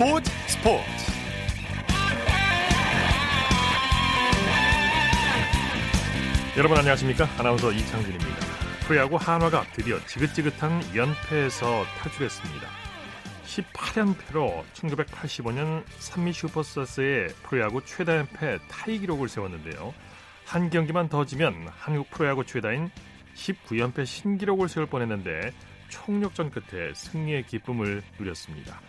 스포츠 스포츠. 여러분 안녕하십니까? 아나운서 이창진입니다. 프로야구 한화가 드디어 지긋지긋한 연패에서 탈출했습니다. 18연패로 1985년 산미 슈퍼스타스의 프로야구 최다 연패 타이 기록을 세웠는데요. 한 경기만 더 지면 한국 프로야구 최다인 19연패 신기록을 세울 뻔했는데 총력전 끝에 승리의 기쁨을 누렸습니다.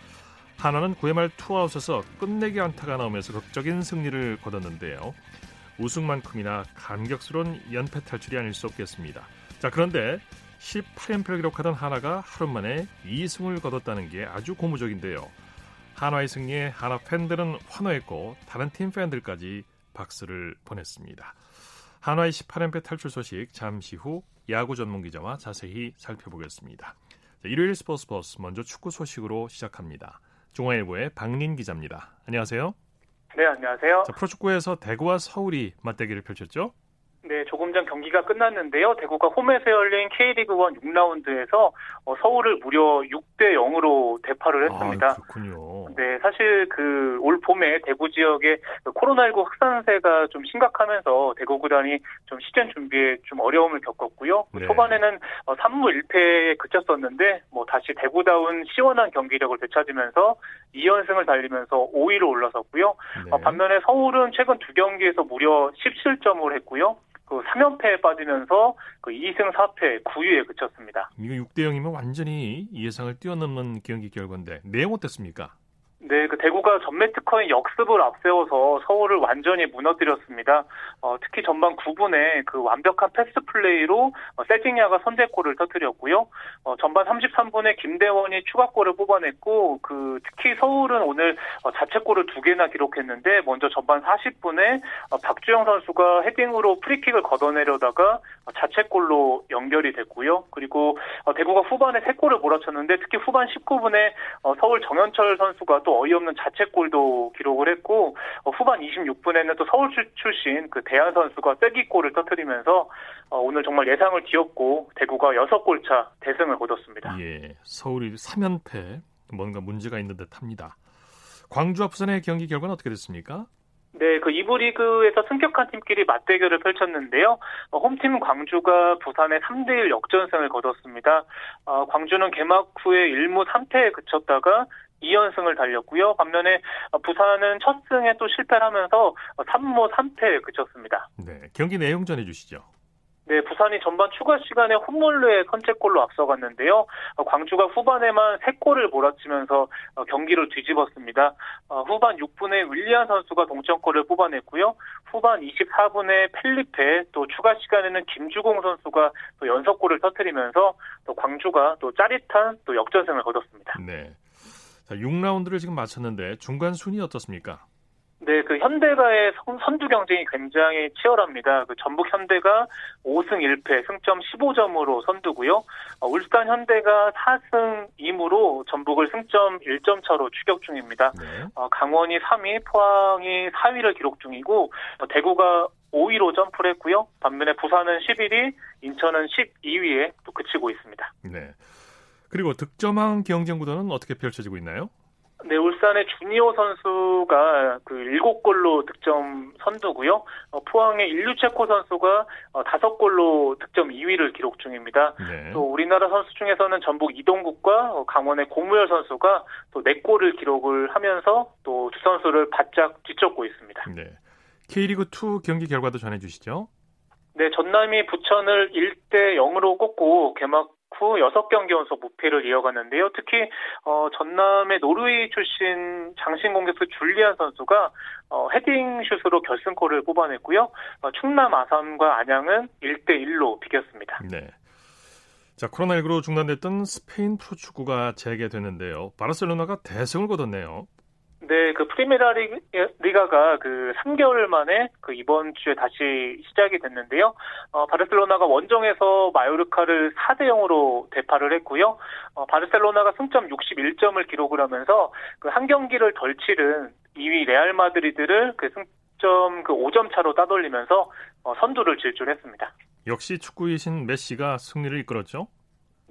하나는 9회 말 투아웃에서 끝내기 안타가 나오면서 극적인 승리를 거뒀는데요. 우승만큼이나 감격스러운 연패 탈출이 아닐 수 없겠습니다. 자 그런데 18연패를 기록하던 하나가 하루 만에 2승을 거뒀다는 게 아주 고무적인데요. 한화의 승리에 하나 팬들은 환호했고 다른 팀 팬들까지 박수를 보냈습니다. 한화의 18연패 탈출 소식 잠시 후 야구 전문 기자와 자세히 살펴보겠습니다. 자, 일요일 스포츠 버스 먼저 축구 소식으로 시작합니다. 중앙일보의 박린 기자입니다. 안녕하세요. 네, 안녕하세요. 자, 프로축구에서 대구와 서울이 맞대결을 펼쳤죠? 네, 조금 전 경기가 끝났는데요. 대구가 홈에서 열린 K리그 1 6라운드에서 어, 서울을 무려 6대 0으로 대파를 했습니다. 아, 그렇군요. 네, 사실 그 올 봄에 대구 지역에 코로나19 확산세가 좀 심각하면서 대구 구단이 좀 시즌 준비에 좀 어려움을 겪었고요. 네. 초반에는 어, 3무 1패에 그쳤었는데 뭐 다시 대구다운 시원한 경기력을 되찾으면서 2연승을 달리면서 5위로 올라섰고요. 네. 어, 반면에 서울은 최근 두 경기에서 무려 17점을 했고요. 그 3연패에 빠지면서 그 2승 4패 9위에 그쳤습니다. 이거 6대 0이면 완전히 예상을 뛰어넘는 경기 결과인데 내용 어땠습니까? 네, 그 대구가 전매 특허인 역습을 앞세워서 서울을 완전히 무너뜨렸습니다. 어, 특히 전반 9분에 그 완벽한 패스 플레이로 어, 세징야가 선제골을 터뜨렸고요. 어, 전반 33분에 김대원이 추가골을 뽑아냈고 그 특히 서울은 오늘 어, 자책골을 두 개나 기록했는데 먼저 전반 40분에 어, 박주영 선수가 헤딩으로 프리킥을 걷어내려다가 어, 자책골로 연결이 됐고요. 그리고 어, 대구가 후반에 세 골을 몰아쳤는데 특히 후반 19분에 어, 서울 정현철 선수가 또 어이없는 자책골도 기록을 했고 어, 후반 26분에는 또 서울 출- 출신 그 대한 선수가 쐐기골을 터뜨리면서 어, 오늘 정말 예상을 뒤엎고 대구가 6골 차 대승을 거뒀습니다. 예, 서울이 3연패 뭔가 문제가 있는 듯합니다. 광주와 부산의 경기 결과는 어떻게 됐습니까? 네, 그 2부 리그에서 승격한 팀끼리 맞대결을 펼쳤는데요. 어, 홈팀 광주가 부산의 3대1 역전승을 거뒀습니다. 어, 광주는 개막 후에 1무 3패에 그쳤다가 2연승을 달렸고요. 반면에 어, 부산은 첫 승에 또 실패를 하면서 3무 3패에 그쳤습니다. 네, 경기 내용 전해 주시죠. 네, 부산이 전반 추가 시간에 홈몰루의 선제골로 앞서갔는데요. 어, 광주가 후반에만 3골을 몰아치면서 어, 경기를 뒤집었습니다. 어, 후반 6분에 윌리안 선수가 동점골을 뽑아냈고요. 후반 24분에 펠리페, 또 추가 시간에는 김주공 선수가 또 연속골을 터뜨리면서 또 광주가 또 짜릿한 또 역전승을 거뒀습니다. 네. 자, 6라운드를 지금 마쳤는데 중간 순위 어떻습니까? 네, 그 현대가의 선- 선두 경쟁이 굉장히 치열합니다. 그 전북 현대가 5승 1패, 승점 15점으로 선두고요. 어, 울산 현대가 4승 2무로 전북을 승점 1점 차로 추격 중입니다. 네. 어, 강원이 3위, 포항이 4위를 기록 중이고 어, 대구가 5위로 점프를 했고요. 반면에 부산은 11위, 인천은 12위에 또 그치고 있습니다. 네. 그리고 득점왕 경쟁 구도는 어떻게 펼쳐지고 있나요? 네, 울산의 주니오 선수가 그 7골로 득점 선두고요. 어, 포항의 일류체코 선수가 어, 5골로 득점 2위를 기록 중입니다. 네. 또 우리나라 선수 중에서는 전북 이동국과 어, 강원의 공무열 선수가 또 4골을 기록을 하면서 또 두 선수를 바짝 뒤쫓고 있습니다. 네. K리그 2 경기 결과도 전해 주시죠. 네, 전남이 부천을 1대 0으로 꺾고 개막 후 6경기 연속 무패를 이어갔는데요. 특히 어, 전남의 노르웨이 출신 장신 공격수 줄리안 선수가 어, 헤딩 슛으로 결승골을 뽑아냈고요. 어, 충남 아산과 안양은 1대 1로 비겼습니다. 네. 자, 코로나19로 중단됐던 스페인 프로축구가 재개됐는데요. 바르셀로나가 대승을 거뒀네요. 네, 그 프리메라 리- 리가가 그 3개월 만에 그 이번 주에 다시 시작이 됐는데요. 어, 바르셀로나가 원정에서 마요르카를 4대 0으로 대파를 했고요. 어, 바르셀로나가 승점 61점을 기록을 하면서 그 한 경기를 덜 치른 2위 레알 마드리드를 그 승점 그 5점 차로 따돌리면서 어, 선두를 질주했습니다. 역시 축구의 신 메시가 승리를 이끌었죠.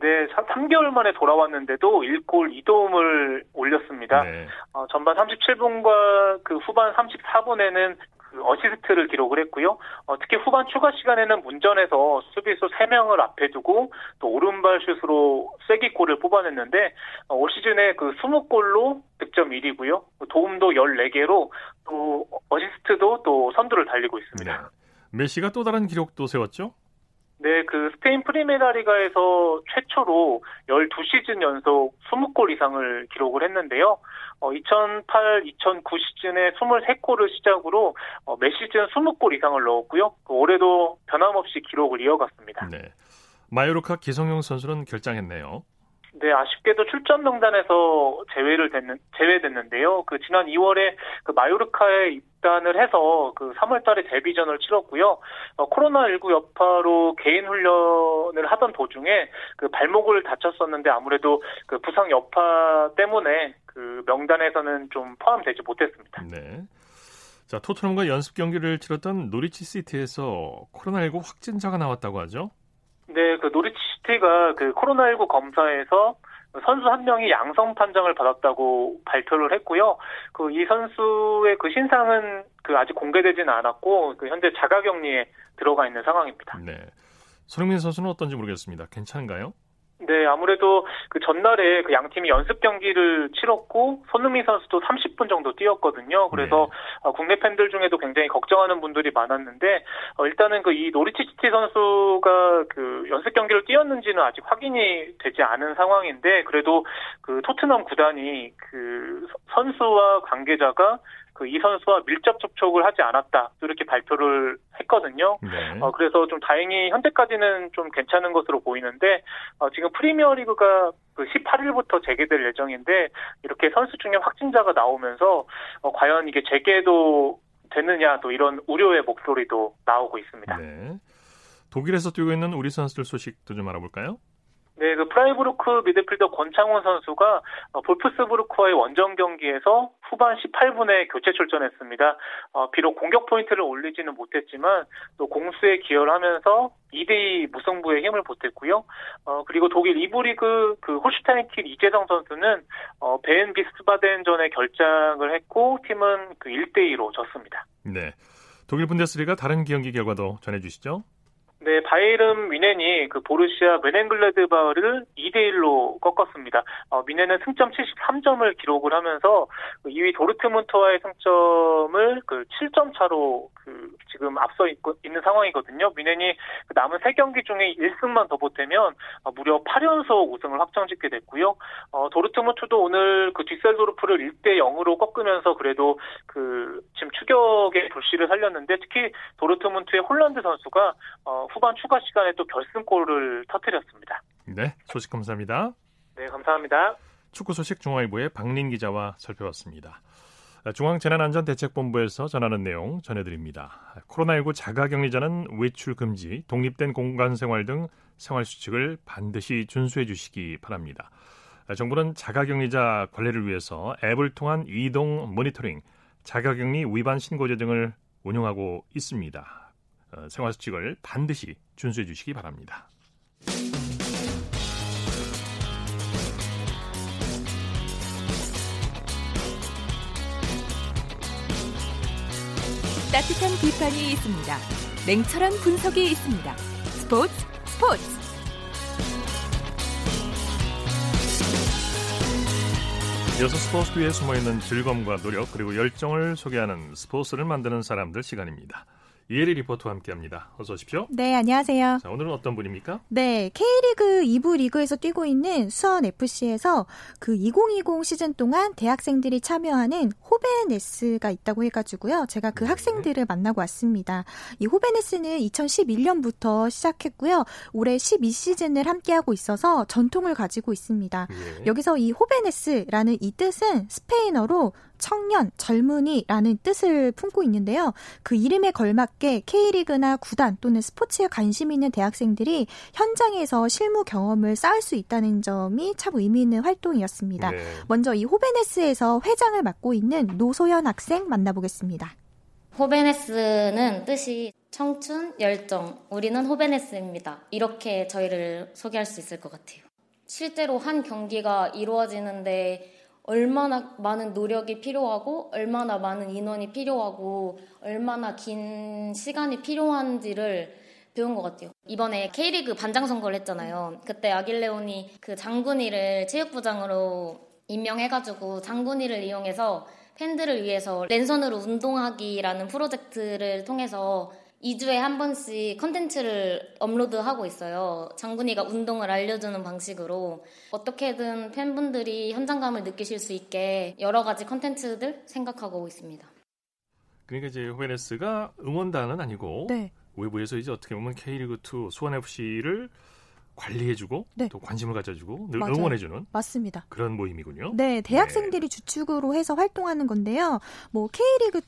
네, 3개월 만에 돌아왔는데도 1골 2도움을 올렸습니다. 네. 어, 전반 37분과 그 후반 34분에는 그 어시스트를 기록을 했고요. 어, 특히 후반 추가 시간에는 문전에서 수비수 3명을 앞에 두고 또 오른발 슛으로 쐐기골을 뽑아냈는데 어, 올 시즌에 그 20골로 득점 1위고요. 도움도 14개로 또 어시스트도 또 선두를 달리고 있습니다. 네. 메시가 또 다른 기록도 세웠죠? 네, 그 스페인 프리메라 리가에서 최초로 12시즌 연속 20골 이상을 기록을 했는데요. 어, 2008, 2009 시즌에 23골을 시작으로 어, 매 시즌 20골 이상을 넣었고요. 그 올해도 변함없이 기록을 이어갔습니다. 네. 마요르카 기성용 선수는 결장했네요. 네, 아쉽게도 출전 명단에서 제외를 됐는 제외됐는데요. 그 지난 2월에 그 마요르카에 입 단을 해서 그 3월달에 데뷔전을 치렀고요. 어, 코로나19 여파로 개인 훈련을 하던 도중에 그 발목을 다쳤었는데 아무래도 그 부상 여파 때문에 그 명단에서는 좀 포함되지 못했습니다. 네. 자, 토트넘과 연습 경기를 치렀던 노리치 시티에서 코로나19 확진자가 나왔다고 하죠? 네, 그 노리치 시티가 그 코로나19 검사에서 선수 한 명이 양성 판정을 받았다고 발표를 했고요. 그 이 선수의 그 신상은 그 아직 공개되지는 않았고 그 현재 자가격리에 들어가 있는 상황입니다. 네. 손흥민 선수는 어떤지 모르겠습니다. 괜찮은가요? 네, 아무래도 그 전날에 그 양 팀이 연습 경기를 치렀고 손흥민 선수도 30분 정도 뛰었거든요. 그래서 네. 어, 국내 팬들 중에도 굉장히 걱정하는 분들이 많았는데 어, 일단은 그 이 노리치 시티 선수가 그 연습 경기를 뛰었는지는 아직 확인이 되지 않은 상황인데 그래도 그 토트넘 구단이 그 선수와 관계자가 그 이 선수와 밀접 접촉을 하지 않았다 이렇게 발표를 했거든요. 네. 어, 그래서 좀 다행히 현재까지는 좀 괜찮은 것으로 보이는데 어, 지금 프리미어리그가 그 18일부터 재개될 예정인데 이렇게 선수 중에 확진자가 나오면서 어, 과연 이게 재개도 되느냐 또 이런 우려의 목소리도 나오고 있습니다. 네. 독일에서 뛰고 있는 우리 선수들 소식도 좀 알아볼까요? 네, 그 프라이부르크 미드필더 권창훈 선수가 어, 볼프스부르크와의 원정 경기에서 후반 18분에 교체 출전했습니다. 어, 비록 공격 포인트를 올리지는 못했지만 또 공수에 기여를 하면서 2대2 무승부에 힘을 보탰고요. 어, 그리고 독일 2부 리그 그 홀슈타인 킬 이재성 선수는 어, 베엔 비스바덴전에 결장을 했고 팀은 그 1대2로 졌습니다. 네. 독일 분데스리가 다른 경기 결과도 전해 주시죠. 네, 바이에른 뮌헨이 그 보루시아 묀헨글라트바흐를 2대 1로 꺾었습니다. 어, 뮌헨은 승점 73점을 기록을 하면서 2위 그 도르트문트와의 승점을 그 7점 차로 그 지금 앞서 있고, 있는 상황이거든요. 미넨이 그 남은 3경기 중에 1승만 더 보태면 어, 무려 8연속 우승을 확정짓게 됐고요. 어, 도르트문트도 오늘 그 뒷셀도르프를 1대 0으로 꺾으면서 그래도 그 지금 추격의 불씨를 살렸는데 특히 도르트문트의 홀란드 선수가 어, 후반 추가 시간에 또 결승골을 터뜨렸습니다. 네, 소식 감사합니다. 네, 감사합니다. 축구 소식 중앙일보의 박린 기자와 살펴봤습니다. 중앙재난안전대책본부에서 전하는 내용 전해드립니다. 코로나19 자가격리자는 외출 금지, 독립된 공간 생활 등 생활 수칙을 반드시 준수해 주시기 바랍니다. 정부는 자가격리자 관리를 위해서 앱을 통한 이동 모니터링, 자가격리 위반 신고제 등을 운영하고 있습니다. 어, 생활수칙을 반드시 준수해 주시기 바랍니다. 따뜻한 비판이 있습니다. 냉철한 분석이 있습니다. 스포츠 스포츠 이어서 스포츠 위에 숨어있는 즐거움과 노력 그리고 열정을 소개하는 스포츠를 만드는 사람들 시간입니다. 이혜리 리포터와 함께합니다. 어서 오십시오. 네, 안녕하세요. 자, 오늘은 어떤 분입니까? 네, K리그 2부 리그에서 뛰고 있는 수원 FC에서 그 2020 시즌 동안 대학생들이 참여하는 호베네스가 있다고 해가지고요. 제가 그 네. 학생들을 만나고 왔습니다. 이 호베네스는 2011년부터 시작했고요. 올해 12 시즌을 함께하고 있어서 전통을 가지고 있습니다. 예. 여기서 이 호베네스라는 이 뜻은 스페인어로 청년, 젊은이라는 뜻을 품고 있는데요. 그 이름에 걸맞게 K리그나 구단 또는 스포츠에 관심 있는 대학생들이 현장에서 실무 경험을 쌓을 수 있다는 점이 참 의미 있는 활동이었습니다. 네. 먼저 이 호베네스에서 회장을 맡고 있는 노소연 학생 만나보겠습니다. 호베네스는 뜻이 청춘, 열정, 우리는 호베네스입니다. 이렇게 저희를 소개할 수 있을 것 같아요. 실제로 한 경기가 이루어지는데 얼마나 많은 노력이 필요하고 얼마나 많은 인원이 필요하고 얼마나 긴 시간이 필요한지를 배운 것 같아요. 이번에 K리그 반장 선거를 했잖아요. 그때 아길레온이 그 장군이를 체육부장으로 임명해가지고 장군이를 이용해서 팬들을 위해서 랜선으로 운동하기라는 프로젝트를 통해서 2주에 한 번씩 컨텐츠를 업로드하고 있어요. 장군이가 운동을 알려주는 방식으로 어떻게든 팬분들이 현장감을 느끼실 수 있게 여러 가지 컨텐츠들 생각하고 있습니다. 그러니까 이제 호베네스가 응원단은 아니고 네. 외부에서 이제 어떻게 보면 K리그2 수원 FC를 관리해주고 네. 또 관심을 가져주고 늘 맞아요. 응원해주는 맞습니다. 그런 모임이군요. 네, 대학생들이 주축으로 해서 활동하는 건데요. 뭐 K리그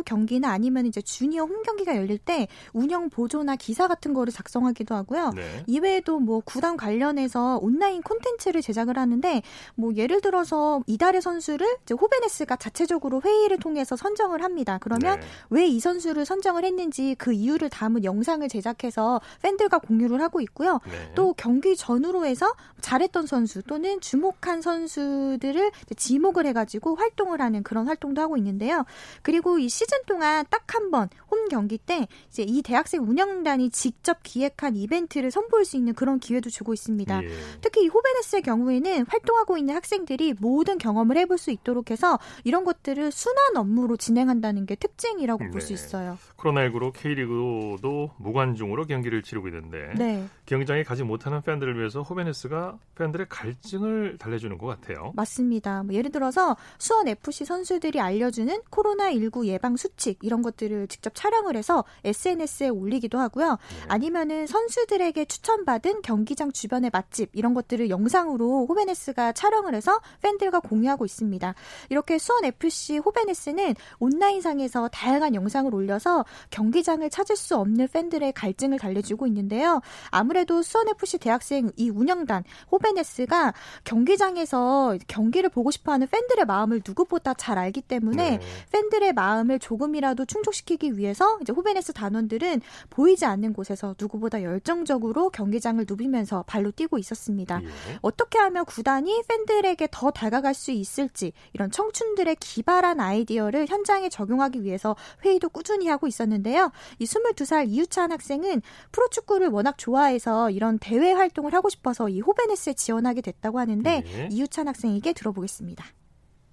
2 경기나 아니면 이제 주니어 홈 경기가 열릴 때 운영 보조나 기사 같은 거를 작성하기도 하고요. 네. 이외에도 뭐 구단 관련해서 온라인 콘텐츠를 제작을 하는데 뭐 예를 들어서 이달의 선수를 이제 호베네스가 자체적으로 회의를 통해서 선정을 합니다. 그러면 네. 왜이 선수를 선정을 했는지 그 이유를 담은 영상을 제작해서 팬들과 공유를 하고 있고요. 네. 또 경기 전후로 해서 잘했던 선수 또는 주목한 선수들을 지목을 해가지고 활동을 하는 그런 활동도 하고 있는데요. 그리고 이 시즌 동안 딱 한 번 홈 경기 때 이제 이 대학생 운영단이 직접 기획한 이벤트를 선보일 수 있는 그런 기회도 주고 있습니다. 예. 특히 이 호베네스의 경우에는 활동하고 있는 학생들이 모든 경험을 해볼 수 있도록 해서 이런 것들을 순환 업무로 진행한다는 게 특징이라고 볼수 네. 있어요. 코로나19로 K리그도 무관중으로 경기를 치르고 있는데 네, 경기장에 가지 못하는 팬들을 위해서 호베네스가 팬들의 갈증을 달래주는 것 같아요. 맞습니다. 뭐 예를 들어서 수원 FC 선수들이 알려주는 코로나19 예방 수칙 이런 것들을 직접 촬영을 해서 SNS에 올리기도 하고요. 네. 아니면은 선수들에게 추천받은 경기장 주변의 맛집 이런 것들을 영상으로 호베네스가 촬영을 해서 팬들과 공유하고 있습니다. 이렇게 수원 FC 호베네스는 온라인상에서 다양한 영상을 올려서 경기장을 찾을 수 없는 팬들의 갈증을 달래주고 있는데요. 아무래도 수원 FC 대학생 이 운영단 호베네스가 경기장에서 경기를 보고 싶어하는 팬들의 마음을 누구보다 잘 알기 때문에 네. 팬들의 마음을 조금이라도 충족시키기 위해 서 이제 호베네스 단원들은 보이지 않는 곳에서 누구보다 열정적으로 경기장을 누비면서 발로 뛰고 있었습니다. 예. 어떻게 하면 구단이 팬들에게 더 다가갈 수 있을지 이런 청춘들의 기발한 아이디어를 현장에 적용하기 위해서 회의도 꾸준히 하고 있었는데요. 이 22살 이유찬 학생은 프로축구를 워낙 좋아해서 이런 대회 활동을 하고 싶어서 이 호베네스에 지원하게 됐다고 하는데 네. 이유찬 학생에게 들어보겠습니다.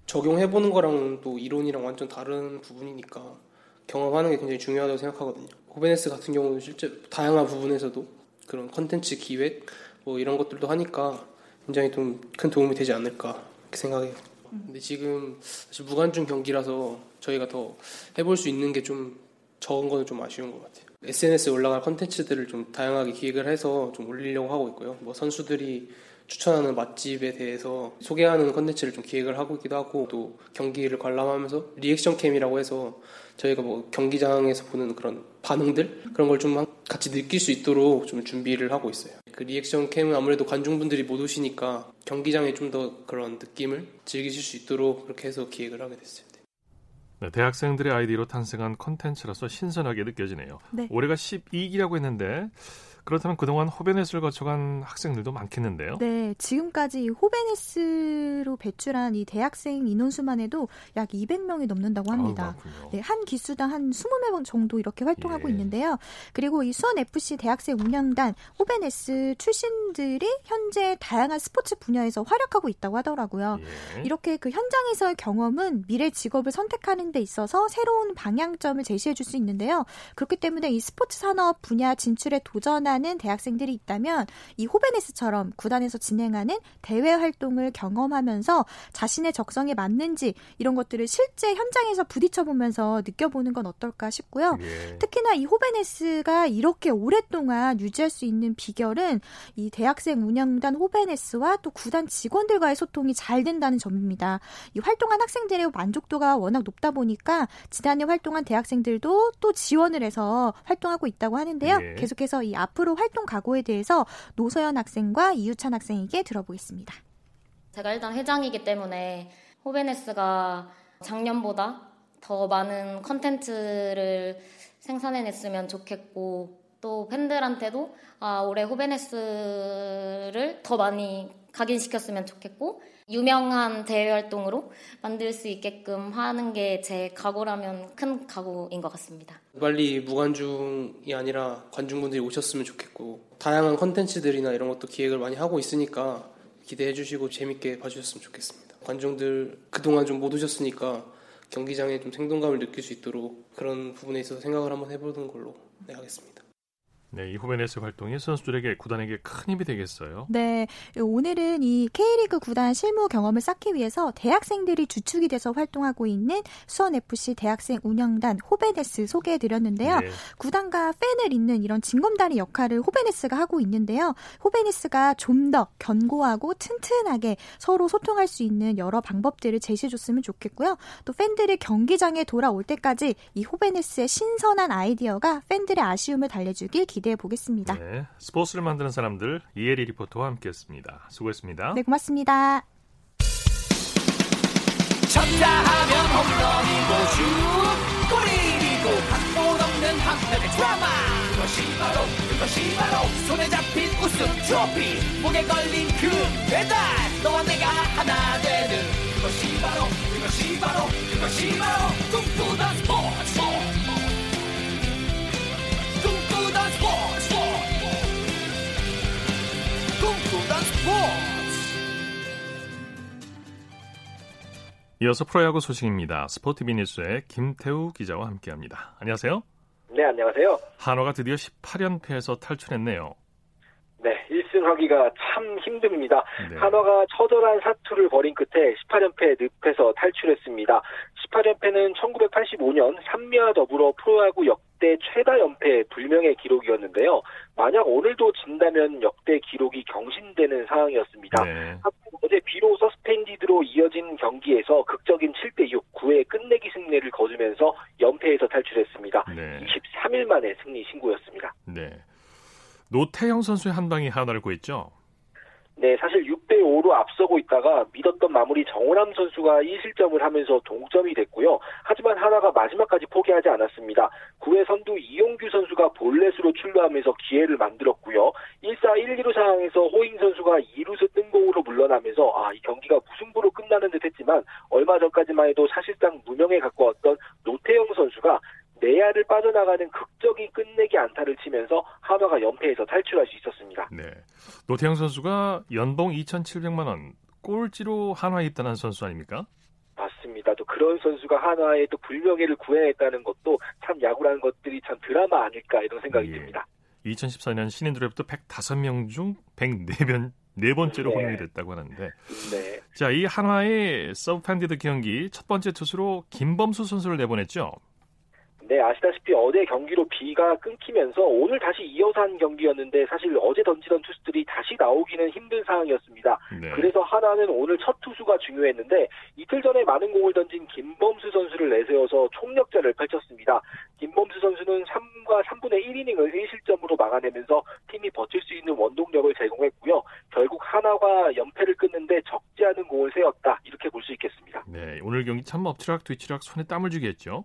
적용해보는 거랑 또 이론이랑 완전 다른 부분이니까 경험하는 게 굉장히 중요하다고 생각하거든요. 호베네스 같은 경우는 실제 다양한 부분에서도 그런 컨텐츠 기획 뭐 이런 것들도 하니까 굉장히 좀 큰 도움이 되지 않을까 생각해요. 근데 지금 사실 무관중 경기라서 저희가 더 해볼 수 있는 게 좀 적은 거는 좀 아쉬운 것 같아요. SNS에 올라갈 컨텐츠들을 좀 다양하게 기획을 해서 좀 올리려고 하고 있고요. 뭐 선수들이 추천하는 맛집에 대해서 소개하는 컨텐츠를 좀 기획을 하고 있기도 하고 또 경기를 관람하면서 reaction cam이라고 해서 저희가 뭐 경기장에서 보는 그런 반응들 그런 걸 좀 같이 느낄 수 있도록 좀 준비를 하고 있어요. 그 reaction cam은 아무래도 관중분들이 못 오시니까 경기장에 좀 더 그런 느낌을 즐기실 수 있도록 그렇게 해서 기획을 하게 됐어요. 네, 대학생들의 아이디로 탄생한 컨텐츠라서 신선하게 느껴지네요. 네. 올해가 12기라고 했는데 그렇다면 그동안 호베넷을 거쳐간 학생들도 많겠는데요. 네, 지금까지 호베네스로 배출한 이 대학생 인원수만 해도 약 200명이 넘는다고 합니다. 아우, 그렇군요. 네, 한 기수당 한 20명 정도 이렇게 활동하고 예. 있는데요. 그리고 이 수원 FC 대학생 운영단 호베네스 출신들이 현재 다양한 스포츠 분야에서 활약하고 있다고 하더라고요. 예. 이렇게 그 현장에서의 경험은 미래 직업을 선택하는 데 있어서 새로운 방향점을 제시해 줄 수 있는데요. 그렇기 때문에 이 스포츠 산업 분야 진출에 도전 하는 대학생들이 있다면 이 호베네스처럼 구단에서 진행하는 대회 활동을 경험하면서 자신의 적성에 맞는지 이런 것들을 실제 현장에서 부딪혀 보면서 느껴보는 건 어떨까 싶고요. 예. 특히나 이 호베네스가 이렇게 오랫동안 유지할 수 있는 비결은 이 대학생 운영단 호베네스와 또 구단 직원들과의 소통이 잘 된다는 점입니다. 이 활동한 학생들의 만족도가 워낙 높다 보니까 지난해 활동한 대학생들도 또 지원을 해서 활동하고 있다고 하는데요. 예. 계속해서 이 앞으로 활동 각오에 대해서 노서연 학생과 이유찬 학생에게 들어보겠습니다. 제가 일단 회장이기 때문에 호베네스가 작년보다 더 많은 컨텐츠를 생산해냈으면 좋겠고 또 팬들한테도 아, 올해 호베네스를 더 많이 각인시켰으면 좋겠고 유명한 대외 활동으로 만들 수 있게끔 하는 게 제 각오라면 큰 각오인 것 같습니다. 빨리 무관중이 아니라 관중분들이 오셨으면 좋겠고 다양한 컨텐츠들이나 이런 것도 기획을 많이 하고 있으니까 기대해 주시고 재밌게 봐주셨으면 좋겠습니다. 관중들 그동안 좀 못 오셨으니까 경기장에 좀 생동감을 느낄 수 있도록 그런 부분에 있어서 생각을 한번 해보는 걸로 네, 하겠습니다. 네, 이 호벤에스 활동이 선수들에게 구단에게 큰 힘이 되겠어요. 네, 오늘은 이 K리그 구단 실무 경험을 쌓기 위해서 대학생들이 주축이 돼서 활동하고 있는 수원 FC 대학생 운영단 호베네스 소개해 드렸는데요. 네. 구단과 팬을 잇는 이런 징검다리 역할을 호베네스가 하고 있는데요. 호베네스가 좀 더 견고하고 튼튼하게 서로 소통할 수 있는 여러 방법들을 제시해 줬으면 좋겠고요. 또 팬들이 경기장에 돌아올 때까지 이 호베네스의 신선한 아이디어가 팬들의 아쉬움을 달래주길 기대 기대해 보겠습니다. 네, 스포츠를 만드는 사람들 이혜리 리포터와 함께했습니다. 수고했습니다. 네, 고맙습니다. 쳤다 하면 홈런이고 슛 골이고 각본 없는 한편의 드라마 그것이 바로 그것이 바로 손에 잡힌 우승 트로피 목에 걸린 그 배달 너와 내가 하나 되는 그것이 바로 그것이 바로 그것이 바로 꿈꾸던 스포츠 이어서 프로야구 소식입니다. 스포티비 뉴스의 김태우 기자와 함께합니다. 안녕하세요. 네, 안녕하세요. 한화가 드디어 18연패에서 탈출했네요. 네, 1승하기가 참 힘듭니다. 네. 한화가 처절한 사투를 벌인 끝에 18연패 늪에서 탈출했습니다. 18연패는 1985년 삼미와 더불어 프로야구 역대 최다 연패 불명의 기록이었는데요. 만약 오늘도 진다면 역대 기록이 경신되는 상황이었습니다. 네. 어제 비로 서스펜디드로 이어진 경기에서 극적인 7대6 9회 끝내기 승리를 거두면서 연패에서 탈출했습니다. 네. 23일 만에 승리 신고였습니다. 네. 노태영 선수의 한 방이 하나를 구했죠. 네, 사실 6대 5로 앞서고 있다가 믿었던 마무리 정호남 선수가 2실점을 하면서 동점이 됐고요. 하지만 하나가 마지막까지 포기하지 않았습니다. 9회 선두 이용규 선수가 볼넷으로 출루하면서 기회를 만들었고요. 1사 1, 2루 상황에서 호잉 선수가 2루수 뜬공으로 물러나면서 아, 이 경기가 무승부로 끝나는 듯 했지만 얼마 전까지만 해도 사실상 무명에 가까웠던 노태영 선수가 내야를 빠져나가는 극적인 끝내기 안타를 치면서 한화가 연패에서 탈출할 수 있었습니다. 네. 노태영 선수가 연봉 2,700만 원 꼴찌로 한화에 있다는 선수 아닙니까? 맞습니다. 또 그런 선수가 한화에 또 불명예를 구해냈다는 것도 참 야구라는 것들이 참 드라마 아닐까 이런 생각이 예. 듭니다. 2014년 신인 드래프트 105명 중 104명 네 번째로 네. 호명이 됐다고 하는데. 네. 자, 이 한화의 suspended 경기 첫 번째 투수로 김범수 선수를 내보냈죠. 네, 아시다시피 어제 경기로 비가 끊기면서 오늘 다시 이어서 한 경기였는데 사실 어제 던지던 투수들이 다시 나오기는 힘든 상황이었습니다. 네. 그래서 한화는 오늘 첫 투수가 중요했는데 이틀 전에 많은 공을 던진 김범수 선수를 내세워서 총력전을 펼쳤습니다. 김범수 선수는 3과 3분의 1이닝을 1실점으로 막아내면서 팀이 버틸 수 있는 원동력을 제공했고요. 결국 하나가 연패를 끊는데 적지 않은 공을 세웠다 이렇게 볼 수 있겠습니다. 네, 오늘 경기 참 엎치락 뒤치락 손에 땀을 주게 했죠.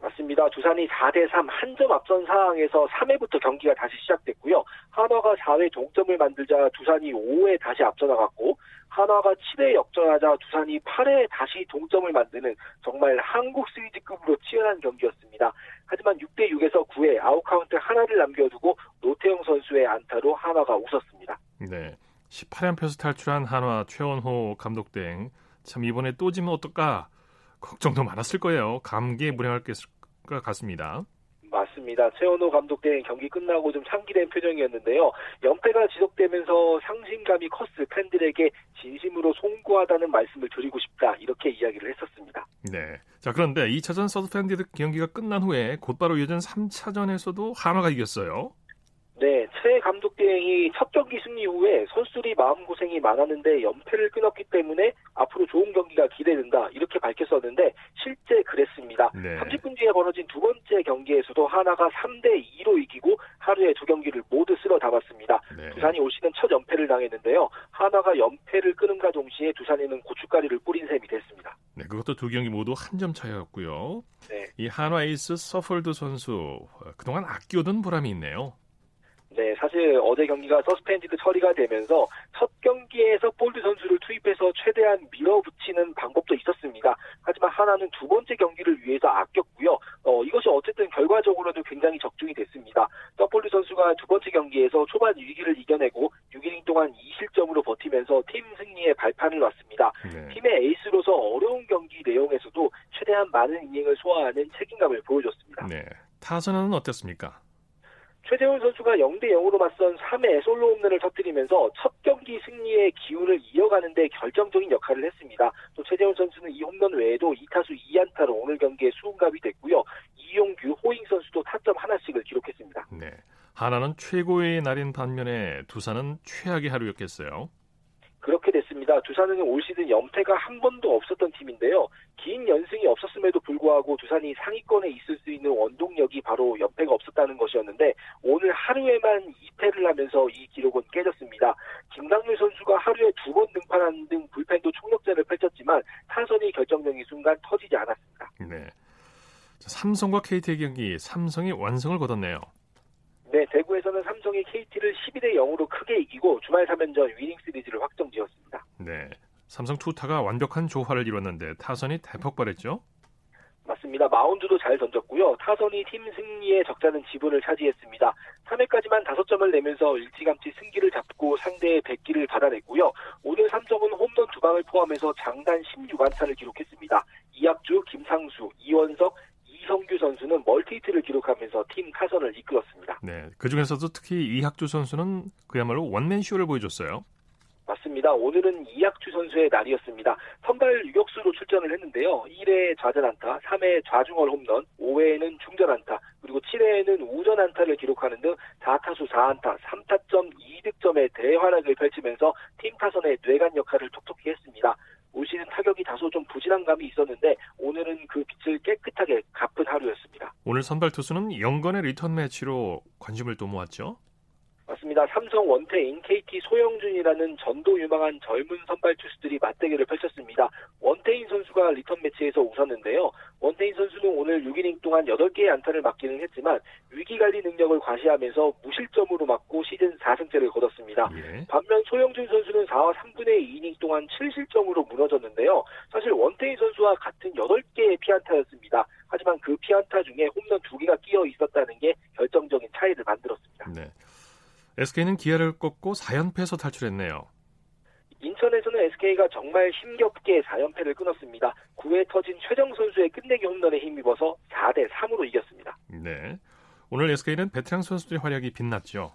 맞습니다. 두산이 4대3 한 점 앞선 상황에서 3회부터 경기가 다시 시작됐고요. 한화가 4회 동점을 만들자 두산이 5회 다시 앞서 나갔고 한화가 7회 역전하자 두산이 8회 다시 동점을 만드는 정말 한국 시리즈급으로 치열한 경기였습니다. 하지만 6대 6에서 9회 아웃카운트 하나를 남겨두고 노태형 선수의 안타로 한화가 웃었습니다. 네. 18연패에서 탈출한 한화 최원호 감독 대행 참 이번에 또 지면 어떨까 걱정도 많았을 거예요. 감개무량할 것 같습니다. 맞습니다. 최원호 감독 대행 경기 끝나고 좀 상기된 표정이었는데요. 연패가 지속되면서 상심감이 컸을 팬들에게 진심으로 송구하다는 말씀을 드리고 싶다. 이렇게 이야기를 했었습니다. 네. 자, 그런데 2차전 서드팬드 경기가 끝난 후에 곧바로 이어진 3차전에서도 한화가 이겼어요. 네, 최 감독 대행이 첫 경기 승리 후에 선수들이 마음고생이 많았는데 연패를 끊었기 때문에 앞으로 좋은 경기가 기대된다 이렇게 밝혔었는데 실제 그랬습니다. 네. 30분 뒤에 벌어진 두 번째 경기에서도 하나가 3대 2로 이기고 하루에 두 경기를 모두 쓸어 담았습니다. 네. 두산이 올 시즌 첫 연패를 당했는데요. 하나가 연패를 끊음과 동시에 두산에는 고춧가루를 뿌린 셈이 됐습니다. 네, 그것도 두 경기 모두 한 점 차였고요. 네. 이 한화 에이스 서폴드 선수 그동안 아껴둔 보람이 있네요. 네, 사실 어제 경기가 suspended 처리가 되면서 첫 경기에 서폴드 선수를 투입해서 최대한 밀어붙이는 방법도 있었습니다. 하지만 한화는 두 번째 경기를 위해서 아꼈고요. 어, 이것이 어쨌든 결과적으로는 굉장히 적중이 됐습니다. 서폴드 선수가 두 번째 경기에서 초반 위기를 이겨내고 6이닝 동안 2실점으로 버티면서 팀 승리에 발판을 놨습니다. 네. 팀의 에이스로서 어려운 경기 내용에서도 최대한 많은 이닝을 소화하는 책임감을 보여줬습니다. 네. 타선은 어땠습니까? 최재훈 선수가 0대 0으로 맞선 3회 솔로 홈런을 터뜨리면서 첫 경기 승리의 기운을 이어가는데 결정적인 역할을 했습니다. 또 최재훈 선수는 이 홈런 외에도 2타수 2안타로 오늘 경기에 수훈갑이 됐고요. 이용규, 호잉 선수도 타점 하나씩을 기록했습니다. 네. 하나는 최고의 날인 반면에 두산은 최악의 하루였겠어요. 그렇게 됐습니다. 두산은 올 시즌 연패가 한 번도 없었던 팀인데요. 긴 연승이 없었음에도 불구하고 두산이 상위권에 있을 수 있는 원동력이 바로 연패가 없었다는 것이었는데 오늘 하루에만 2패를 하면서 이 기록은 깨졌습니다. 김강률 선수가 하루에 두 번 등판하는 등 불펜도 총력전을 펼쳤지만 타선이 결정적인 순간 터지지 않았습니다. 네. 자, 삼성과 KT의 경기 삼성이 완성을 거뒀네요. 네, 대구에서는 삼성이 KT를 12대 0으로 크게 이기고 주말 3연전 위닝 시리즈를 확정 지었습니다. 네. 삼성 투타가 완벽한 조화를 이뤘는데 타선이 대폭발했죠. 맞습니다. 마운드도 잘 던졌고요. 타선이 팀 승리의 적잖은 지분을 차지했습니다. 3회까지만 5점을 내면서 일찌감치 승기를 잡고 상대의 100기를 받아냈고요. 오늘 삼성은 홈런 두 방을 포함해서 장단 16안타를 기록했습니다. 이학주, 김상수, 이원석, 이성규 선수는 멀티히트를 기록하면서 팀 타선을 이끌었습니다. 네. 그 중에서도 특히 이학주 선수는 그야말로 원맨 쇼를 보여줬어요. 맞습니다. 오늘은 이학주 선수의 날이었습니다. 선발 유격수로 출전을 했는데요. 1회 좌전 안타, 3회 좌중월 홈런, 5회에는 중전 안타, 그리고 7회에는 우전 안타를 기록하는 등 4타수 4안타, 3타점 2득점의 대활약을 펼치면서 팀 타선의 뇌관 역할을 톡톡히 했습니다. 올 시즌 타격이 다소 좀 부진한 감이 있었는데 오늘은 그 빚을 깨끗하게 갚은 하루였습니다. 오늘 선발 투수는 영건의 리턴 매치로 관심을 또 모았죠. 맞습니다. 삼성 원태인, KT 소형준이라는 전도 유망한 젊은 선발 투수들이 맞대결을 펼쳤습니다. 원태인 선수가 리턴 매치에서 웃었는데요. 원태인 선수는 오늘 6이닝 동안 8개의 안타를 맞기는 했지만 위기관리 능력을 과시하면서 무실점으로 막고 시즌 4승째를 거뒀습니다. 예. 반면 소형준 선수는 4와 3분의 2이닝 동안 7실점으로 무너졌는데요. 사실 원태인 선수와 같은 8개의 피안타였습니다. 하지만 그 피안타 중에 홈런 2개가 끼어 있었다는 게 결정적인 차이를 만들었습니다. 네. SK는 기아를 꺾고 4연패에서 탈출했네요. 인천에서는 SK가 정말 힘겹게 4연패를 끊었습니다. 9회 터진 최정 선수의 끝내기 홈런에 힘입어서 4대 3으로 이겼습니다. 네. 오늘 SK는 베테랑 선수들의 활약이 빛났죠.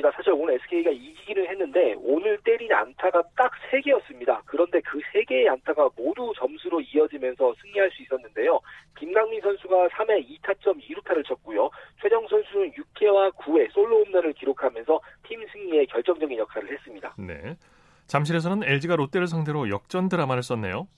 맞습니다. 사실 오늘 SK가 이기기는 했는데 오늘 때린 안타가 딱 3개였습니다. 그런데 그 3개의 안타가 모두 점수로 이어지면서 승리할 수 있었는데요. 김강민 선수가 3회 2타점 2루타를 쳤고요. 최정 선수는 6회와 9회 솔로 홈런을 기록하면서 팀 승리에 결정적인 역할을 했습니다. 네. 잠실에서는 LG가 롯데를 상대로 역전 드라마를 썼네요.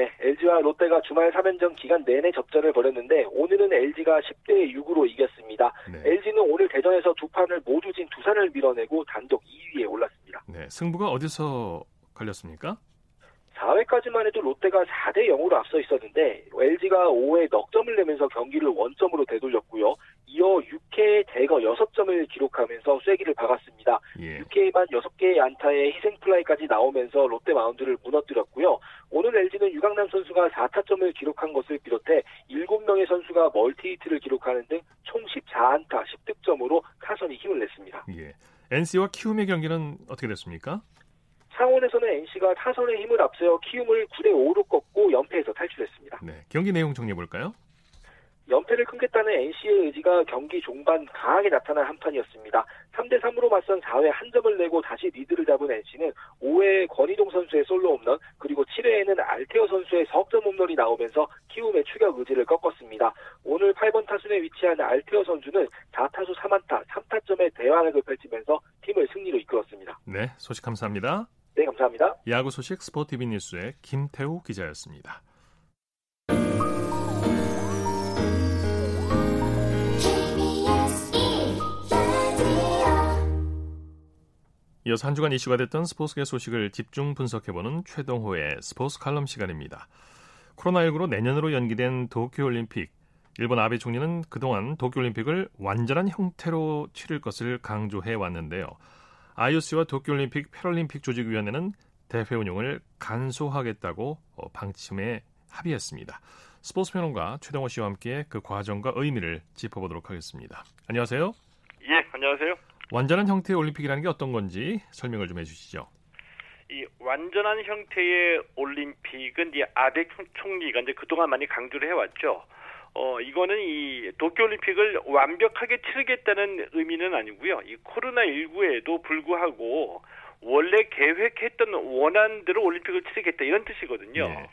네, LG와 롯데가 주말 3연전 기간 내내 접전을 벌였는데 오늘은 LG가 10대 6으로 이겼습니다. 네. LG는 오늘 대전에서 두 판을 모두 진 두산을 밀어내고 단독 2위에 올랐습니다. 네. 승부가 어디서 갈렸습니까? 4회까지만 해도 롯데가 4대 0으로 앞서 있었는데 LG가 5회 넉 점을 내면서 경기를 원점으로 되돌렸고요. 이어 6회에 대거 6점을 기록하면서 쐐기를 박았습니다. 예. 6회에만 6개의 안타에 희생플라이까지 나오면서 롯데 마운드를 무너뜨렸고요. 오늘 LG는 유강남 선수가 4타점을 기록한 것을 비롯해 7명의 선수가 멀티히트를 기록하는 등 총 14안타 10득점으로 타선이 힘을 냈습니다. 예. NC와 키움의 경기는 어떻게 됐습니까? 창원에서는 NC가 타선의 힘을 앞세워 키움을 9대 5로 꺾고 연패에서 탈출했습니다. 네. 경기 내용 정리해 볼까요? 연패를 끊겠다는 NC의 의지가 경기 종반 강하게 나타난 한판이었습니다. 3대 3으로 맞선 4회 한 점을 내고 다시 리드를 잡은 NC는 5회 권희동 선수의 솔로 홈런 그리고 7회에는 알테어 선수의 석점 홈런이 나오면서 키움의 추격 의지를 꺾었습니다. 오늘 8번 타순에 위치한 알테어 선수는 4타수 3안타 3타점의 대환을 펼치면서 팀을 승리로 이끌었습니다. 네. 소식 감사합니다. 네, 감사합니다. 야구 소식 스포티비 뉴스의 김태우 기자였습니다. 이어서 한 주간 이슈가 됐던 스포츠계 소식을 집중 분석해보는 최동호의 스포츠 칼럼 시간입니다. 코로나19로 내년으로 연기된 도쿄올림픽 일본 아베 총리는 그동안 도쿄올림픽을 완전한 형태로 치를 것을 강조해 왔는데요. IOC와 도쿄올림픽 패럴림픽 조직위원회는 대회 운영을 간소화하겠다고 어, 방침에 합의했습니다. 스포츠 평론가 최동호 씨와 함께 그 과정과 의미를 짚어보도록 하겠습니다. 안녕하세요. 예, 안녕하세요. 완전한 형태의 올림픽이라는 게 어떤 건지 설명을 좀 해주시죠. 이 완전한 형태의 올림픽은 이제 아베 총리가 이제 그동안 많이 강조를 해왔죠. 어, 이거는 이 도쿄올림픽을 완벽하게 치르겠다는 의미는 아니고요. 이 코로나19에도 불구하고 원래 계획했던 원안대로 올림픽을 치르겠다 이런 뜻이거든요. 네.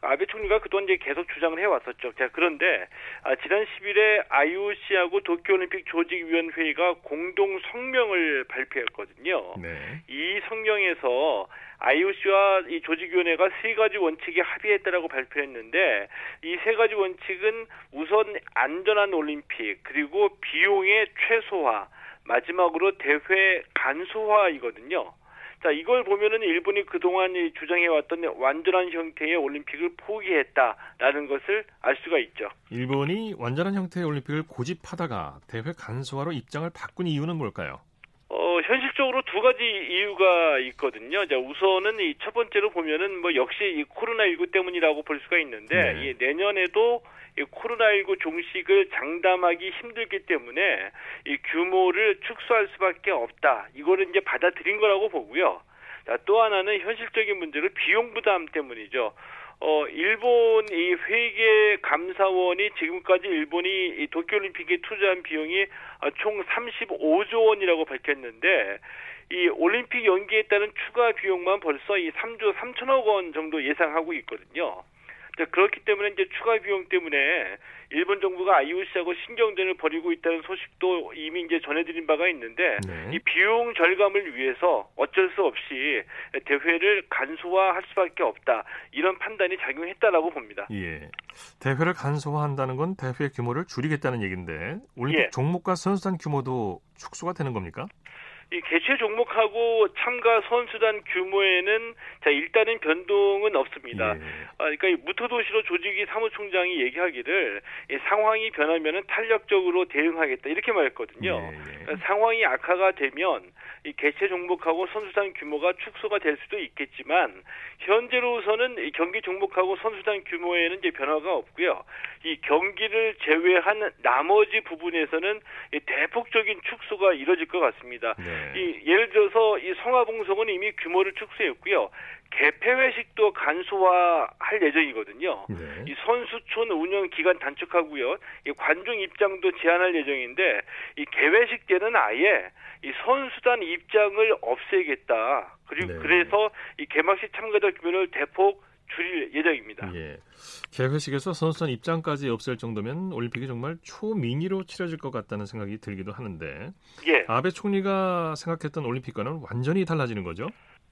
아베 총리가 그동안 이제 계속 주장을 해왔었죠. 자, 그런데 아, 지난 10일에 IOC하고 도쿄올림픽 조직위원회가 공동 성명을 발표했거든요. 네. 이 성명에서 IOC와 이 조직위원회가 세 가지 원칙에 합의했다라고 발표했는데 이 세 가지 원칙은 우선 안전한 올림픽 그리고 비용의 최소화 마지막으로 대회 간소화이거든요. 자, 이걸 보면은 일본이 그동안 주장해왔던 완전한 형태의 올림픽을 포기했다라는 것을 알 수가 있죠. 일본이 완전한 형태의 올림픽을 고집하다가 대회 간소화로 입장을 바꾼 이유는 뭘까요? 어, 현실적으로 두 가지 이유가 있거든요. 자, 우선은 이 첫 번째로 보면은 뭐 역시 이 코로나19 때문이라고 볼 수가 있는데 네. 이 내년에도 이 코로나19 종식을 장담하기 힘들기 때문에 이 규모를 축소할 수밖에 없다. 이거는 이제 받아들인 거라고 보고요. 자, 또 하나는 현실적인 문제로 비용 부담 때문이죠. 어, 일본 이 회계 감사원이 지금까지 일본이 이 도쿄올림픽에 투자한 비용이 어, 총 35조 원이라고 밝혔는데 이 올림픽 연기에 따른 추가 비용만 벌써 이 3조 3천억 원 정도 예상하고 있거든요. 그렇기 때문에 이제 추가 비용 때문에 일본 정부가 IOC하고 신경전을 벌이고 있다는 소식도 이미 이제 전해드린 바가 있는데 네. 이 비용 절감을 위해서 어쩔 수 없이 대회를 간소화할 수밖에 없다 이런 판단이 작용했다라고 봅니다. 예, 대회를 간소화한다는 건 대회 규모를 줄이겠다는 얘기인데 올림픽 예. 종목과 선수단 규모도 축소가 되는 겁니까? 이 개최 종목하고 참가 선수단 규모에는 자 일단은 변동은 없습니다. 예. 아, 그러니까 이 무토도시로 조직위 사무총장이 얘기하기를 이 상황이 변하면은 탄력적으로 대응하겠다 이렇게 말했거든요. 예. 예. 그러니까 상황이 악화가 되면 이 개최 종목하고 선수단 규모가 축소가 될 수도 있겠지만 현재로서는 이 경기 종목하고 선수단 규모에는 이제 변화가 없고요. 이 경기를 제외한 나머지 부분에서는 이 대폭적인 축소가 이뤄질 것 같습니다. 네. 이 예를 들어서 이 성화봉송은 이미 규모를 축소했고요. 개폐 회식도 간소화할 예정이거든요. 네. 이 선수촌 운영 기간 단축하고요. 이 관중 입장도 제한할 예정인데 이 개회식 때는 아예 이 선수단 입장을 없애겠다. 그리고 네. 그래서 이 개막식 참가자 규모를 대폭 줄일 예정입니다. 예. 개회식에서 선수단 입장까지 없앨 정도면 올림픽이 정말 초미니로 치러질 것 같다는 생각이 들기도 하는데 예. 아베 총리가 생각했던 올림픽과는 완전히 달라지는 거죠?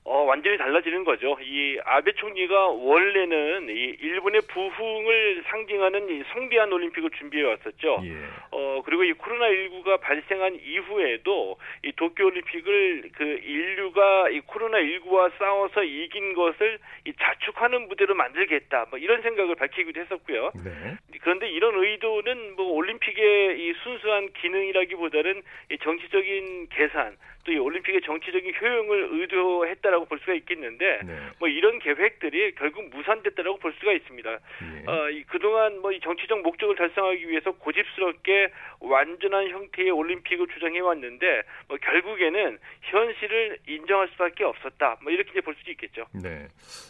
어, 완전히 달라지는 거죠. 이 아베 총리가 원래는 이 일본의 부흥을 상징하는 이 성대한 올림픽을 준비해 왔었죠. 예. 어, 그리고 이 코로나19가 발생한 이후에도 이 도쿄 올림픽을 그 인류가 이 코로나19와 싸워서 이긴 것을 이 자축하는 무대로 만들겠다. 뭐 이런 생각을 밝히기도 했었고요. 네. 그런데 이런 의도는 뭐 올림픽의 이 순수한 기능이라기보다는 이 정치적인 계산 또 이 올림픽의 정치적인 효용을 의도했다라고 볼 수가 있겠는데 네. 뭐 이런 계획들이 결국 무산됐다라고 볼 수가 있습니다. 예. 어, 이 그동안 뭐 이 정치적 목적을 달성하기 위해서 고집스럽게 완전한 형태의 올림픽을 주장해 왔는데 뭐 결국에는 현실을 인정할 수밖에 없었다. 뭐 이렇게 볼수 있겠죠. 네.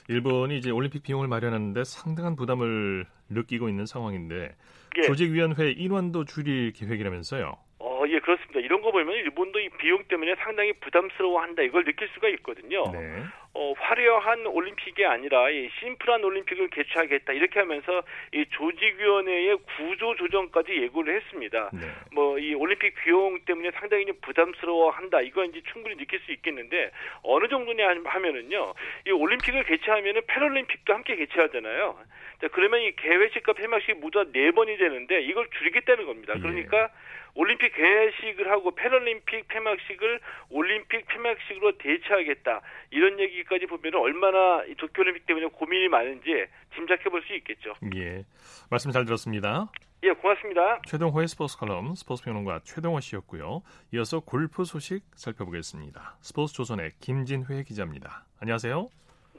일본이 이제 올림픽 비용을 마련하는데 상당한 부담을 느끼고 있는 상황인데 예. 조직위원회 인원도 줄일 계획이라면서요. 어, 예, 그렇습니다. 이런 거 보면 일본도 이 비용 때문에 상당히 부담스러워한다 이걸 느낄 수가 있거든요. 네. 어, 화려한 올림픽이 아니라 이 심플한 올림픽을 개최하겠다 이렇게 하면서 이 조직위원회의 구조 조정까지 예고를 했습니다. 네. 뭐이 올림픽 비용 때문에 상당히 부담스러워한다 이건 이제 충분히 느낄 수 있겠는데 어느 정도냐 하면은요 이 올림픽을 개최하면은 패럴림픽도 함께 개최하잖아요. 자, 그러면 이 개회식과 폐막식 모두 네 번이 되는데 이걸 줄이겠다는 겁니다. 예. 그러니까 예. 올림픽 개회식을 하고 패럴림픽 폐막식을 올림픽 폐막식으로 대체하겠다 이런 얘기까지 보면 얼마나 도쿄올림픽 때문에 고민이 많은지 짐작해 볼 수 있겠죠. 예, 말씀 잘 들었습니다. 예, 고맙습니다. 최동호의 스포츠 칼럼 스포츠 평론가 최동호 씨였고요. 이어서 골프 소식 살펴보겠습니다. 스포츠 조선의 김진회 기자입니다. 안녕하세요.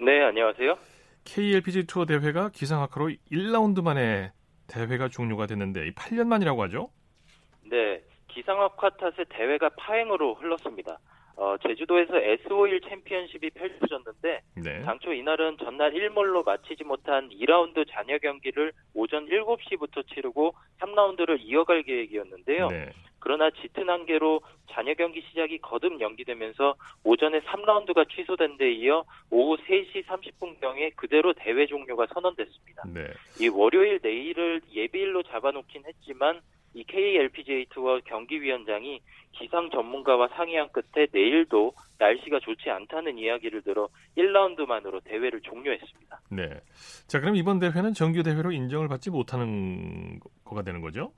네, 안녕하세요. KLPG 투어 대회가 기상악화로 1라운드 만에 대회가 종료가 됐는데 8년 만이라고 하죠? 네, 기상악화 탓에 대회가 파행으로 흘렀습니다. 어, 제주도에서 S51 챔피언십이 펼쳐졌는데 네. 당초 이날은 전날 1몰로 마치지 못한 2라운드 잔여 경기를 오전 7시부터 치르고 3라운드를 이어갈 계획이었는데요. 네. 그러나 짙은 한계로 잔여 경기 시작이 거듭 연기되면서 오전에 3라운드가 취소된 데 이어 오후 3시 30분경에 그대로 대회 종료가 선언됐습니다. 네. 이 월요일 내일을 예비일로 잡아놓긴 했지만 이 KLPGA 투어 경기위원장이 기상 전문가와 상의한 끝에 내일도 날씨가 좋지 않다는 이야기를 들어 1라운드만으로 대회를 종료했습니다. 네. 자, 그럼 이번 대회는 정규 대회로 인정을 받지 못하는 거가 되는 거죠?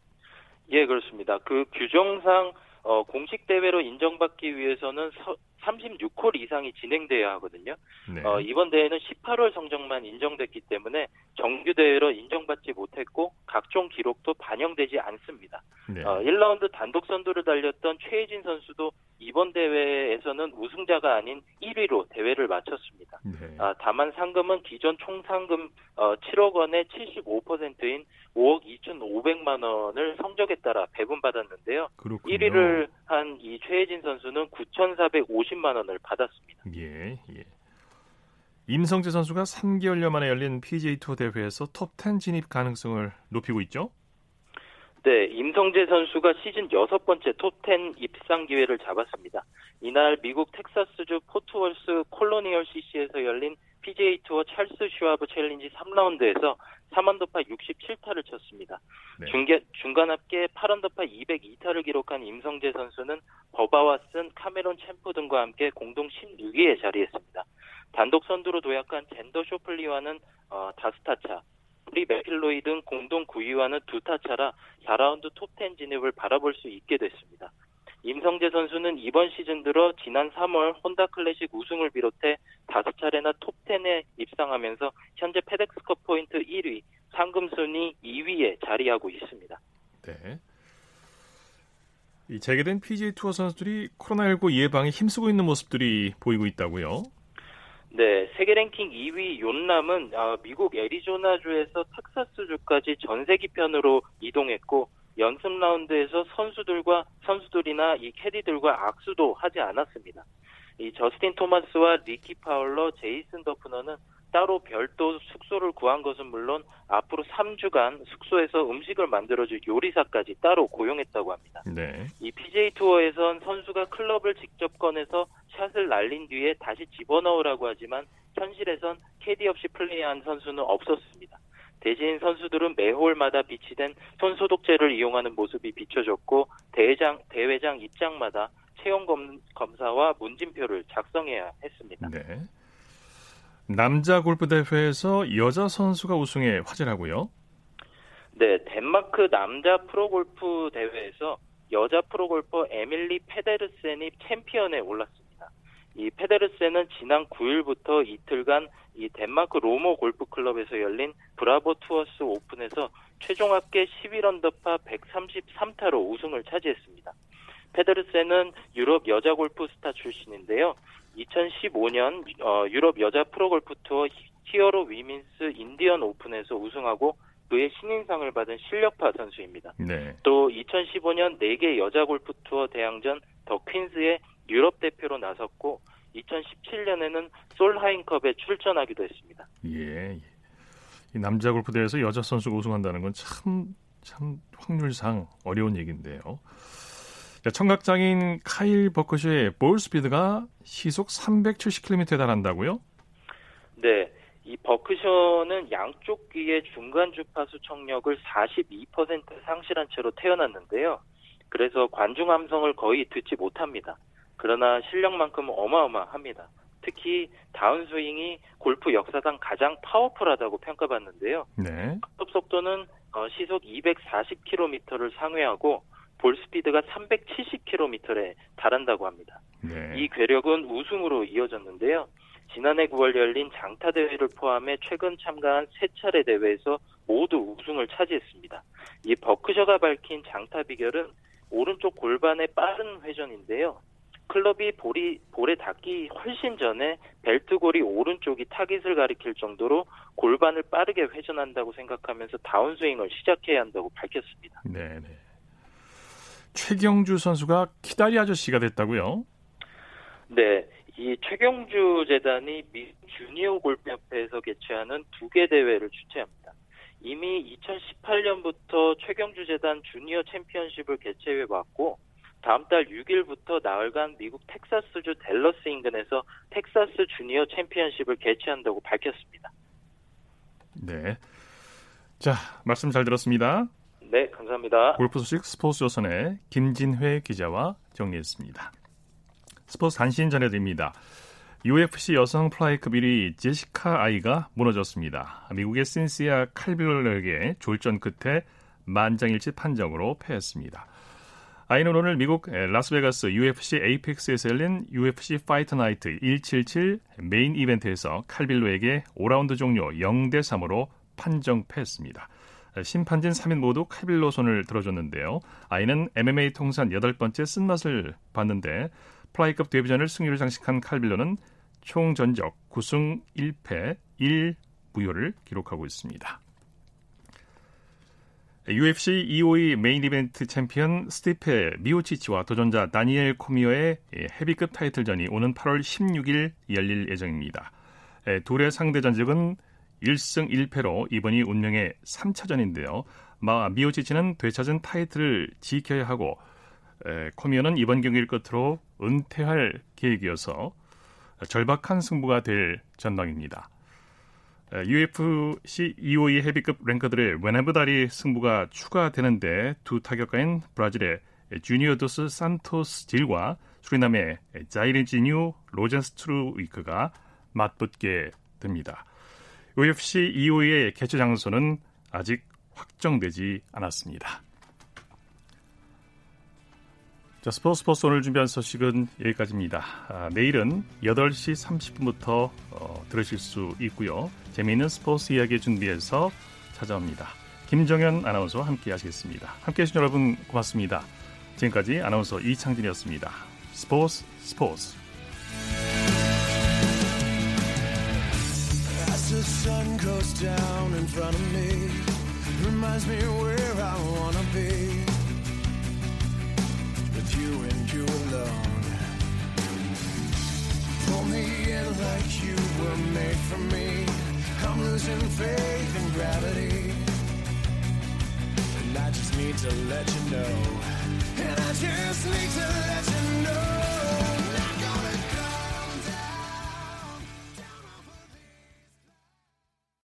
예, 그렇습니다. 그 규정상 어, 공식 대회로 인정받기 위해서는 서, 36홀 이상이 진행돼야 하거든요. 네. 어, 이번 대회는 18홀 성적만 인정됐기 때문에 정규 대회로 인정받지 못했고 각종 기록도 반영되지 않습니다. 네. 어, 1라운드 단독 선두를 달렸던 최혜진 선수도 이번 대회에서는 우승자가 아닌 1위로 대회를 마쳤습니다. 네. 아, 다만 상금은 기존 총 상금 어, 7억 원의 75%인 5억 2,500만 원을 성적에 따라 배분받았는데요. 그렇군요. 1위를 한 이 최혜진 선수는 9,450만 원을 받았습니다. 예, 예. 임성재 선수가 3개월여 만에 열린 PGA 투어 대회에서 톱10 진입 가능성을 높이고 있죠? 네, 임성재 선수가 시즌 여섯 번째 톱10 입상 기회를 잡았습니다. 이날 미국 텍사스주 포트워스 콜로니얼 CC에서 열린 PGA 투어 찰스 슈와브 챌린지 3라운드에서 3언더파 67타를 쳤습니다. 네. 중계, 중간 합계 8언더파 202타를 기록한 임성재 선수는 버바 왓슨, 카메론 챔프 등과 함께 공동 16위에 자리했습니다. 단독 선두로 도약한 잰더 쇼플리와는 어, 다섯 타 차, 로리 매킬로이 등 공동 9위와는 두 타 차라 4라운드 톱10 진입을 바라볼 수 있게 됐습니다. 임성재 선수는 이번 시즌 들어 지난 3월 혼다 클래식 우승을 비롯해 다섯 차례나 톱10에 입상하면서 현재 페덱스컵 포인트 1위, 상금 순위 2위에 자리하고 있습니다. 네. 이 재개된 PGA 투어 선수들이 코로나19 예방에 힘쓰고 있는 모습들이 보이고 있다고요? 네, 세계 랭킹 2위 윤남은 아, 미국 애리조나주에서 텍사스주까지 전세기편으로 이동했고 연습 라운드에서 선수들과 선수들이나 이 캐디들과 악수도 하지 않았습니다. 이 저스틴 토마스와 리키 파울러, 제이슨 더프너는 따로 별도 숙소를 구한 것은 물론 앞으로 3주간 숙소에서 음식을 만들어줄 요리사까지 따로 고용했다고 합니다. 네. 이 PGA 투어에선 선수가 클럽을 직접 꺼내서 샷을 날린 뒤에 다시 집어넣으라고 하지만 현실에선 캐디 없이 플레이한 선수는 없었습니다. 대신 선수들은 매홀마다 비치된 손 소독제를 이용하는 모습이 비춰졌고 대회장 대회장 입장마다 체온 검, 검사와 문진표를 작성해야 했습니다. 네. 남자 골프 대회에서 여자 선수가 우승해 화제라고요? 네, 덴마크 남자 프로골프 대회에서 여자 프로골퍼 에밀리 페데르센이 챔피언에 올랐습니다. 이 페데르센은 지난 9일부터 이틀간 이 덴마크 로모 골프 클럽에서 열린 브라보 투어스 오픈에서 최종 합계 11언더파 133타로 우승을 차지했습니다. 페데르센은 유럽 여자 골프 스타 출신인데요. 2015년 어, 유럽 여자 프로골프 투어 히어로 위민스 인디언 오픈에서 우승하고 그해 신인상을 받은 실력파 선수입니다. 네. 또 2015년 4개 여자 골프 투어 대항전 더 퀸즈의 유럽 대표로 나섰고 2017년에는 솔하임컵에 출전하기도 했습니다. 예. 예. 이 남자 골프 대회에서 여자 선수가 우승한다는 건 참 참 확률상 어려운 얘기인데요. 자, 청각장애인 카일 버커셔의 볼 스피드가 시속 370km에 달한다고요? 네. 이 버크셔는 양쪽 귀의 중간 주파수 청력을 42% 상실한 채로 태어났는데요. 그래서 관중 함성을 거의 듣지 못합니다. 그러나 실력만큼은 어마어마합니다. 특히 다운스윙이 골프 역사상 가장 파워풀하다고 평가받는데요. 네. top 속도는 어, 시속 240km를 상회하고 볼 스피드가 370km에 달한다고 합니다. 네. 이 괴력은 우승으로 이어졌는데요. 지난해 9월 열린 장타 대회를 포함해 최근 참가한 세 차례 대회에서 모두 우승을 차지했습니다. 이 버크셔가 밝힌 장타 비결은 오른쪽 골반의 빠른 회전인데요. 클럽이 볼이 볼에 닿기 훨씬 전에 벨트골이 오른쪽이 타깃을 가리킬 정도로 골반을 빠르게 회전한다고 생각하면서 다운스윙을 시작해야 한다고 밝혔습니다. 네, 네. 최경주 선수가 키다리 아저씨가 됐다고요? 네, 이 최경주 재단이 미 주니어 골프협회에서 개최하는 두 개 대회를 주최합니다. 이미 2018년부터 최경주 재단 주니어 챔피언십을 개최해 왔고 다음 달 6일부터 나흘간 미국 텍사스주 델러스 인근에서 텍사스 주니어 챔피언십을 개최한다고 밝혔습니다. 네. 자, 말씀 잘 들었습니다. 네, 감사합니다. 골프 소식 스포츠 조선의 김진회 기자와 정리했습니다. 스포츠 단신 전해드립니다. UFC 여성 플라이급 1위 제시카 아이가 무너졌습니다. 미국의 신시아 칼빌로에게 졸전 끝에 만장일치 판정으로 패했습니다. 아이는 오늘 미국 라스베가스 UFC 에이펙스에서 열린 UFC 파이트 나이트 177 메인 이벤트에서 칼빌로에게 5라운드 종료 0대 3으로 판정 패했습니다. 심판진 3인 모두 칼빌로 손을 들어줬는데요. 아이는 MMA 통산 8번째 쓴맛을 봤는데 플라이급 데뷔전을 승리를 장식한 칼빌로는 총 전적 9승 1패 1무효를 기록하고 있습니다. UFC 252 메인 이벤트 챔피언 스티페 미오치치와 도전자 다니엘 코미어의 헤비급 타이틀전이 오는 8월 16일 열릴 예정입니다. 둘의 상대 전적은 1승 1패로 이번이 운명의 3차전인데요. 미오치치는 되찾은 타이틀을 지켜야 하고 코미어는 이번 경기를 끝으로 은퇴할 계획이어서 절박한 승부가 될 전망입니다. UFC 252 헤비급 랭커들의 외나무다리 승부가 추가되는데 두 타격가인 브라질의 주니어 도스 산토스와 수리남의 자이리지뉴 로젠스트루이크가 맞붙게 됩니다. UFC 252의 개최 장소는 아직 확정되지 않았습니다. 자, 스포츠 스포츠 오늘 준비한 소식은 여기까지입니다. 아, 내일은 8시 30분부터 어, 들으실 수 있고요. 재미있는 스포츠 이야기 준비해서 찾아옵니다. 김정현 아나운서와 함께 하시겠습니다. 함께 해주신 여러분 고맙습니다. 지금까지 아나운서 이창진이었습니다. 스포츠 스포츠 Reminds me where I wanna be you alone Pull me in like you were made for me I'm losing faith in gravity. And I just need to let you know. And I just need to let you know.